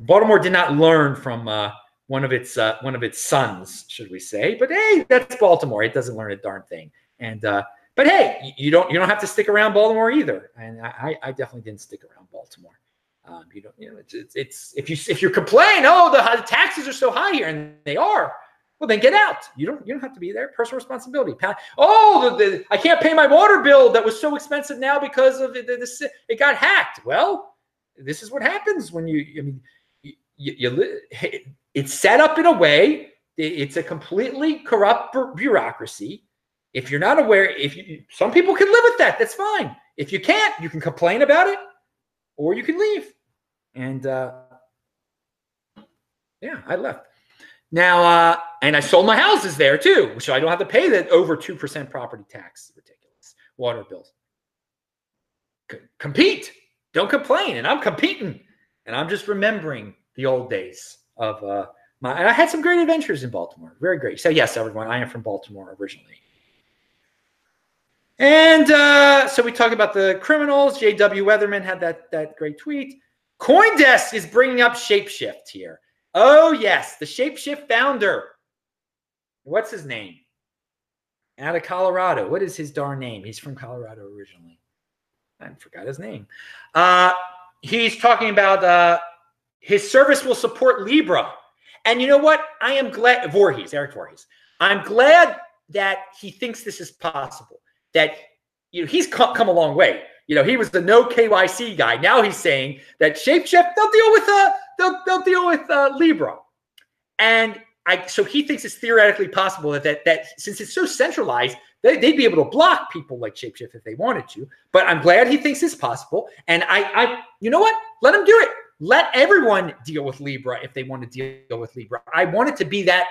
Baltimore did not learn from uh, one of its uh, one of its sons, should we say? But hey, that's Baltimore. It doesn't learn a darn thing. And uh, but hey, you don't you don't have to stick around Baltimore either. And I, I definitely didn't stick around Baltimore. Um, you don't, you know, it's, it's, it's if you if you complain, oh, the, the taxes are so high here, and they are. Well, then get out. You don't you don't have to be there. Personal responsibility. Oh, the, the I can't pay my water bill that was so expensive now because of the, the, it got hacked. Well, this is what happens when you. I mean, you, you, it's set up in a way. It's a completely corrupt bureaucracy. If you're not aware, if you some people can live with that, that's fine. If you can't, you can complain about it, or you can leave. And uh, yeah, I left. Now, uh, and I sold my houses there too, so I don't have to pay that over 2% property tax. Ridiculous. Water bills. C- compete. Don't complain. And I'm competing. And I'm just remembering the old days of uh, my. And I had some great adventures in Baltimore. Very great. So, yes, everyone, I am from Baltimore originally. And uh, so we talked about the criminals. J.W. Weatherman had that, that great tweet. Coindesk is bringing up Shapeshift here. Oh, yes, the Shapeshift founder. What's his name? Out of Colorado. What is his darn name? He's from Colorado originally. I forgot his name. Uh, he's talking about uh, his service will support Libra. And you know what? I am glad, Voorhees, Eric Voorhees. I'm glad that he thinks this is possible. That you know he's come, a long way. You know, he was the no KYC guy. Now he's saying that Shapeshift, they'll deal with uh, they'll they'll deal with uh, Libra. And I so he thinks it's theoretically possible that that, that since it's so centralized, they, would be able to block people like Shapeshift if they wanted to. But I'm glad he thinks it's possible. And I I you know what? Let him do it. Let everyone deal with Libra if they want to deal with Libra. I want it to be that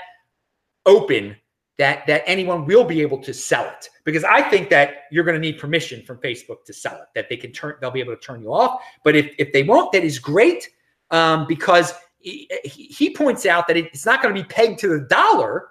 open that that anyone will be able to sell it. Because I think that you're going to need permission from Facebook to sell it that they can turn they'll be able to turn you off. But if if they won't that is great um, because he, he, points out that it's not going to be pegged to the dollar.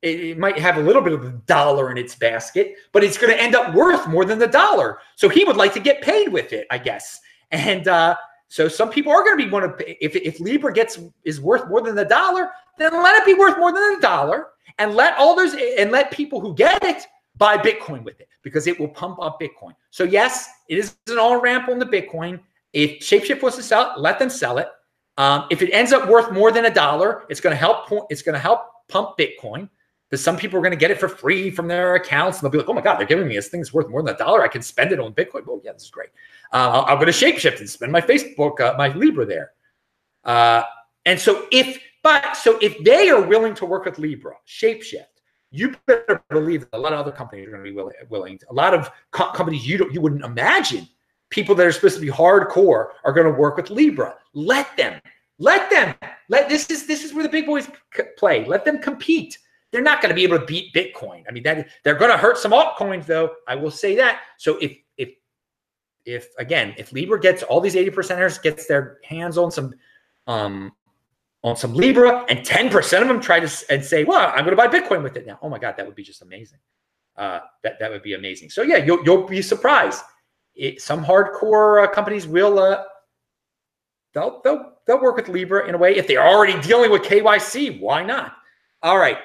It, it might have a little bit of a dollar in its basket but it's going to end up worth more than the dollar. So he would like to get paid with it I guess. And uh, so some people are going to be one of if if Libra gets is worth more than the dollar then let it be worth more than a dollar and let all those and let people who get it buy Bitcoin with it because it will pump up Bitcoin. So yes, it is an all ramp on the Bitcoin. If Shapeshift wants to sell it, let them sell it. Um, if it ends up worth more than a dollar, it's going to help. It's going to help pump Bitcoin because some people are going to get it for free from their accounts and they'll be like, "Oh my god, they're giving me this thing's worth more than a dollar. I can spend it on Bitcoin." Oh yeah, this is great. Uh, I'll, I'll, go to Shapeshift and spend my Facebook, uh, my Libra there. Uh, and so if but so if they are willing to work with Libra, Shapeshift, you better believe that a lot of other companies are going to be willing. willing to, a lot of co- companies you don't, you wouldn't imagine people that are supposed to be hardcore are going to work with Libra. Let them. Let them. Let this is this is where the big boys c- play. Let them compete. They're not going to be able to beat Bitcoin. I mean, that they're going to hurt some altcoins, though. I will say that. So if if again, if Libra gets all these 80 percenters gets their hands on some um on some Libra and 10% of them try to and say, well, I'm going to buy Bitcoin with it now. Oh my God, that would be just amazing. Uh, that, that would be amazing. So yeah, you'll, you'll be surprised. It, some hardcore uh, companies will, uh, they'll, they'll, they'll work with Libra in a way. If they're already dealing with KYC, why not? All right.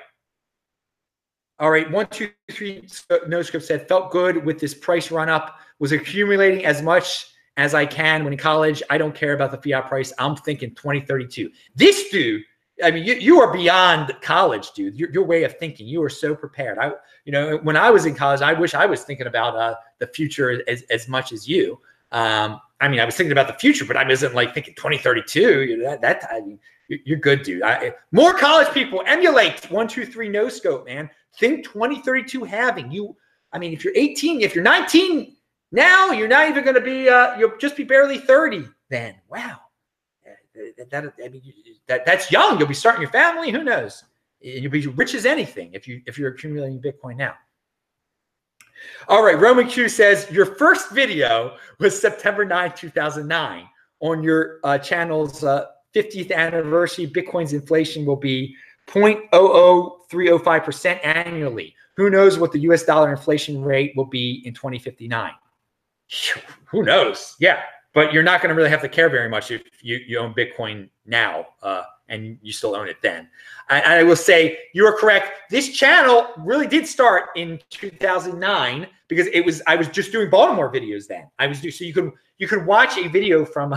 All right. One, two, three, no script said, felt good with this price run up, was accumulating as much as I can. When in college, I don't care about the fiat price. I'm thinking 2032. This dude, I mean, you, you are beyond college, dude. Your, your way of thinking, you are so prepared. I, you know, when I was in college, I wish I was thinking about uh, the future as, as much as you. Um, I mean, I was thinking about the future, but I wasn't like thinking 2032. You know, that, that I mean, you're good, dude. I, more college people emulate one, two, three, no scope, man. Think 2032 halving You, I mean, if you're 18, if you're 19, now you're not even going to be, uh, you'll just be barely 30 then. Wow. That, that, I mean, that, that's young. You'll be starting your family. Who knows? You'll be rich as anything if you if you're accumulating Bitcoin now. All right, Roman Q says your first video was September 9, 2009. On your uh, channel's uh, 50th anniversary, Bitcoin's inflation will be 0.00305% annually. Who knows what the US dollar inflation rate will be in 2059? who knows? Yeah, but you're not going to really have to care very much if you, you own Bitcoin now uh, and you still own it then. I, will say you are correct. This channel really did start in 2009 because it was I was just doing Baltimore videos then. I was so you could you could watch a video from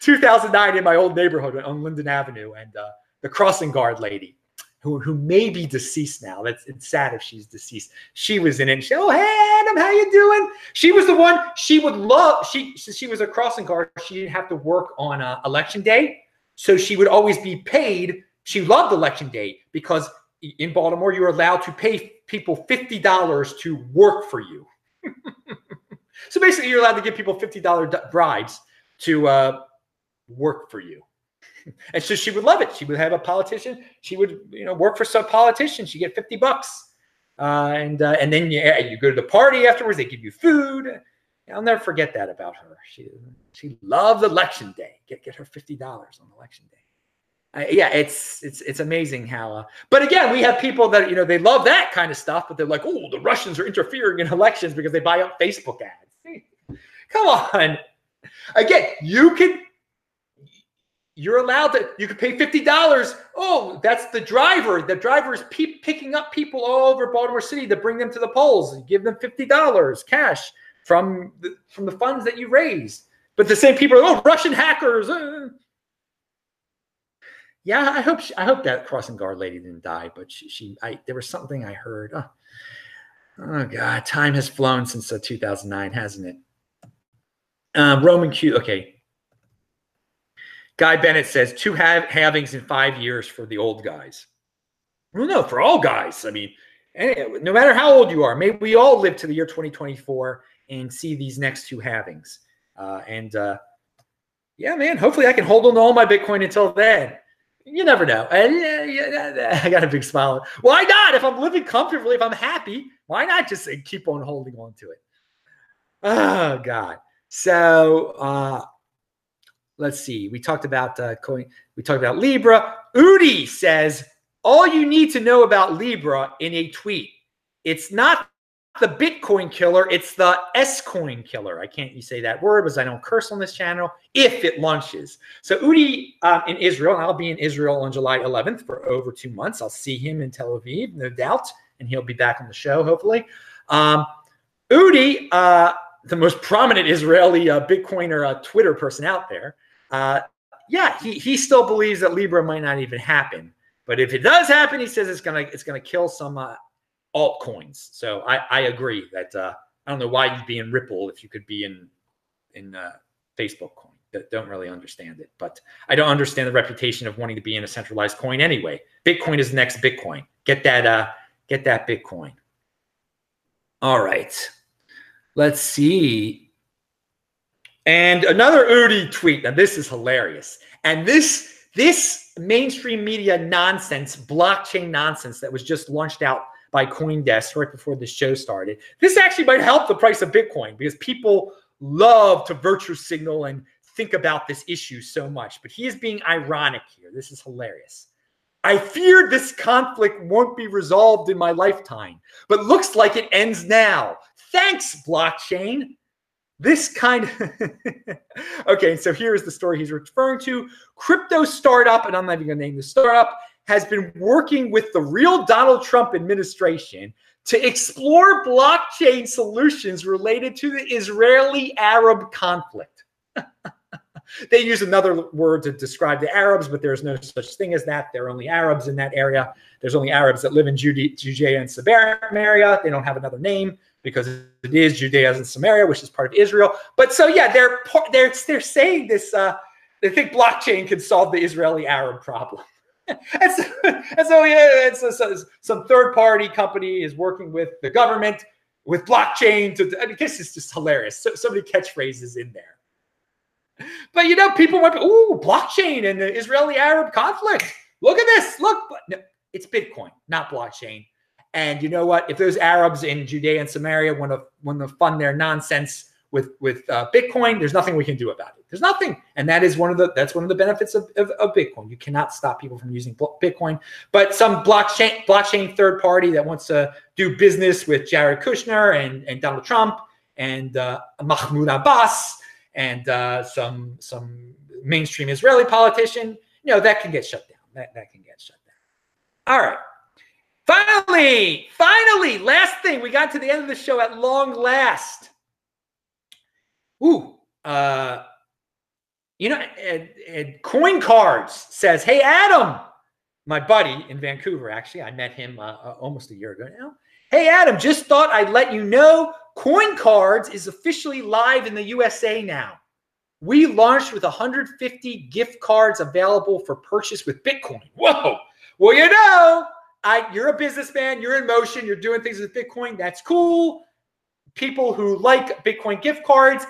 2009 in my old neighborhood on Linden Avenue and uh, the crossing guard lady who, who may be deceased now. That's it's sad if she's deceased. She was in it. She, oh, hey, Adam, how you doing? She was the one. She would love. She she was a crossing guard. She didn't have to work on uh, election day, so she would always be paid. She loved election day because in Baltimore you're allowed to pay people fifty dollars to work for you. so basically, you're allowed to give people fifty dollar bribes to uh, work for you and so she would love it. She would have a politician. She would, you know, work for some politician. She get fifty bucks, uh, and uh, and then you, you go to the party afterwards. They give you food. I'll never forget that about her. She she loved election day. Get get her fifty dollars on election day. Uh, yeah, it's it's it's amazing how. Uh, but again, we have people that you know they love that kind of stuff, but they're like, oh, the Russians are interfering in elections because they buy up Facebook ads. Come on. Again, you can you're allowed to you could pay $50 oh that's the driver. The driver is pe- picking up people all over baltimore city to bring them to the polls. Give them $50 cash from the, from the funds that you raised. But the same people are oh russian hackers uh. yeah i hope she, i hope that crossing guard lady didn't die but she, she i there was something i heard. Oh, oh god time has flown since uh, 2009 hasn't it um, roman q okay Guy Bennett says two have halvings in five years for the old guys. Well, no, for all guys. I mean, no matter how old you are, maybe we all live to the year 2024 and see these next two halvings. Uh, and uh, yeah, man, hopefully I can hold on to all my Bitcoin until then. You never know. I got a big smile. Why not? If I'm living comfortably, if I'm happy, why not just keep on holding on to it? Oh, God. So, uh, let's see. We talked about uh, coin. We talked about Libra. Udi says all you need to know about Libra in a tweet. It's not the Bitcoin killer. It's the S coin killer. I can't you say that word because I don't curse on this channel if it launches. So Udi um, in Israel, I'll be in Israel on July 11th for over two months. I'll see him in Tel Aviv, no doubt, and he'll be back on the show hopefully. Um, Udi, uh, the most prominent Israeli uh, Bitcoiner uh, Twitter person out there, uh, yeah, he he still believes that Libra might not even happen. But if it does happen, he says it's gonna it's gonna kill some uh, altcoins. So I I agree that uh, I don't know why you'd be in Ripple if you could be in in uh, Facebook coin. That Don't really understand it, but I don't understand the reputation of wanting to be in a centralized coin anyway. Bitcoin is the next Bitcoin. Get that uh get that Bitcoin. All right. Let's see. And another Udi tweet. Now this is hilarious. And this this mainstream media nonsense, blockchain nonsense that was just launched out by CoinDesk right before the show started. This actually might help the price of Bitcoin because people love to virtue signal and think about this issue so much, but he is being ironic here. This is hilarious. I feared this conflict won't be resolved in my lifetime, but looks like it ends now. Thanks, blockchain. This kind of okay, so here's the story he's referring to. Crypto startup, and I'm not even gonna name the startup, has been working with the real Donald Trump administration to explore blockchain solutions related to the Israeli Arab conflict. they use another word to describe the Arabs, but there's no such thing as that. They're only Arabs in that area. There's only Arabs that live in Judea and Samaria. They don't have another name because it is Judea and Samaria, which is part of Israel. But so yeah, they're they're they're saying this. Uh, they think blockchain can solve the Israeli Arab problem. and, so, and so yeah, it's, it's, it's, some third party company is working with the government with blockchain to. I this is just hilarious. So, so many catchphrases in there. But you know, people went, "Ooh, blockchain and the Israeli-Arab conflict. Look at this. Look, no, it's Bitcoin, not blockchain." And you know what? If those Arabs in Judea and Samaria want to want to fund their nonsense with with uh, Bitcoin, there's nothing we can do about it. There's nothing, and that is one of the that's one of the benefits of, of, of Bitcoin. You cannot stop people from using Bitcoin. But some blockchain blockchain third party that wants to do business with Jared Kushner and and Donald Trump and uh, Mahmoud Abbas and uh, some some mainstream Israeli politician, you know, that can get shut down. That that can get shut down. All right. Finally, finally, last thing, we got to the end of the show at long last. Ooh, uh, you know, Coin Cards says, "Hey Adam, my buddy in Vancouver. Actually, I met him uh, uh, almost a year ago now. Hey Adam, just thought I'd let you know Coin Cards is officially live in the USA now. We launched with 150 gift cards available for purchase with Bitcoin. Whoa! Well, you know, I you're a businessman, you're in motion, you're doing things with Bitcoin. That's cool. People who like Bitcoin gift cards,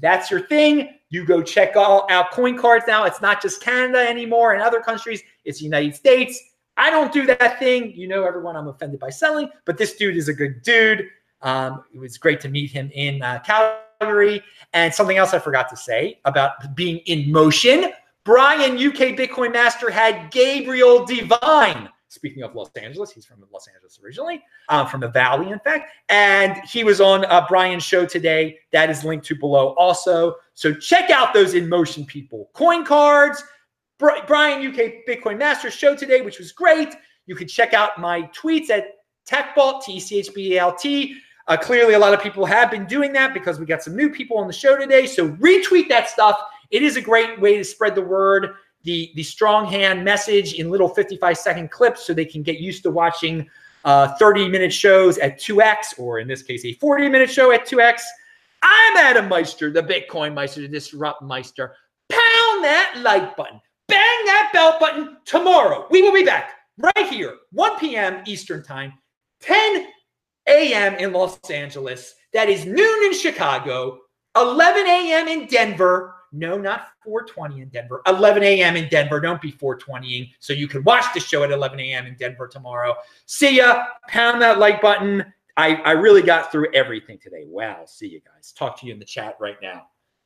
that's your thing. You go check all out coin cards now. It's not just Canada anymore and other countries, it's the United States. I don't do that thing. You know, everyone I'm offended by selling, but this dude is a good dude. Um, it was great to meet him in uh, Calgary. And something else I forgot to say about being in motion. Brian, UK Bitcoin Master, had Gabriel D. Vine. Speaking of Los Angeles, he's from Los Angeles originally, um, from the Valley, in fact. And he was on uh, Brian's show today. That is linked to below also. So check out those in motion people. Coin cards, Brian UK Bitcoin Master show today, which was great. You can check out my tweets at TechBalt, T C H B A L T. Uh, clearly, a lot of people have been doing that because we got some new people on the show today. So retweet that stuff. It is a great way to spread the word, the, the strong hand message in little 55 second clips so they can get used to watching uh, 30 minute shows at 2x, or in this case, a 40 minute show at 2x. I'm Adam Meister, the Bitcoin Meister, the Disrupt Meister. Pound that like button, bang that bell button tomorrow. We will be back right here, 1 p.m. Eastern Time, 10 a.m. in Los Angeles. That is noon in Chicago, 11 a.m. in Denver. No, not 420 in Denver. 11 a.m. in Denver. Don't be 420ing. So you can watch the show at 11 a.m. in Denver tomorrow. See ya. Pound that like button. I, I really got through everything today. Wow. See you guys. Talk to you in the chat right now.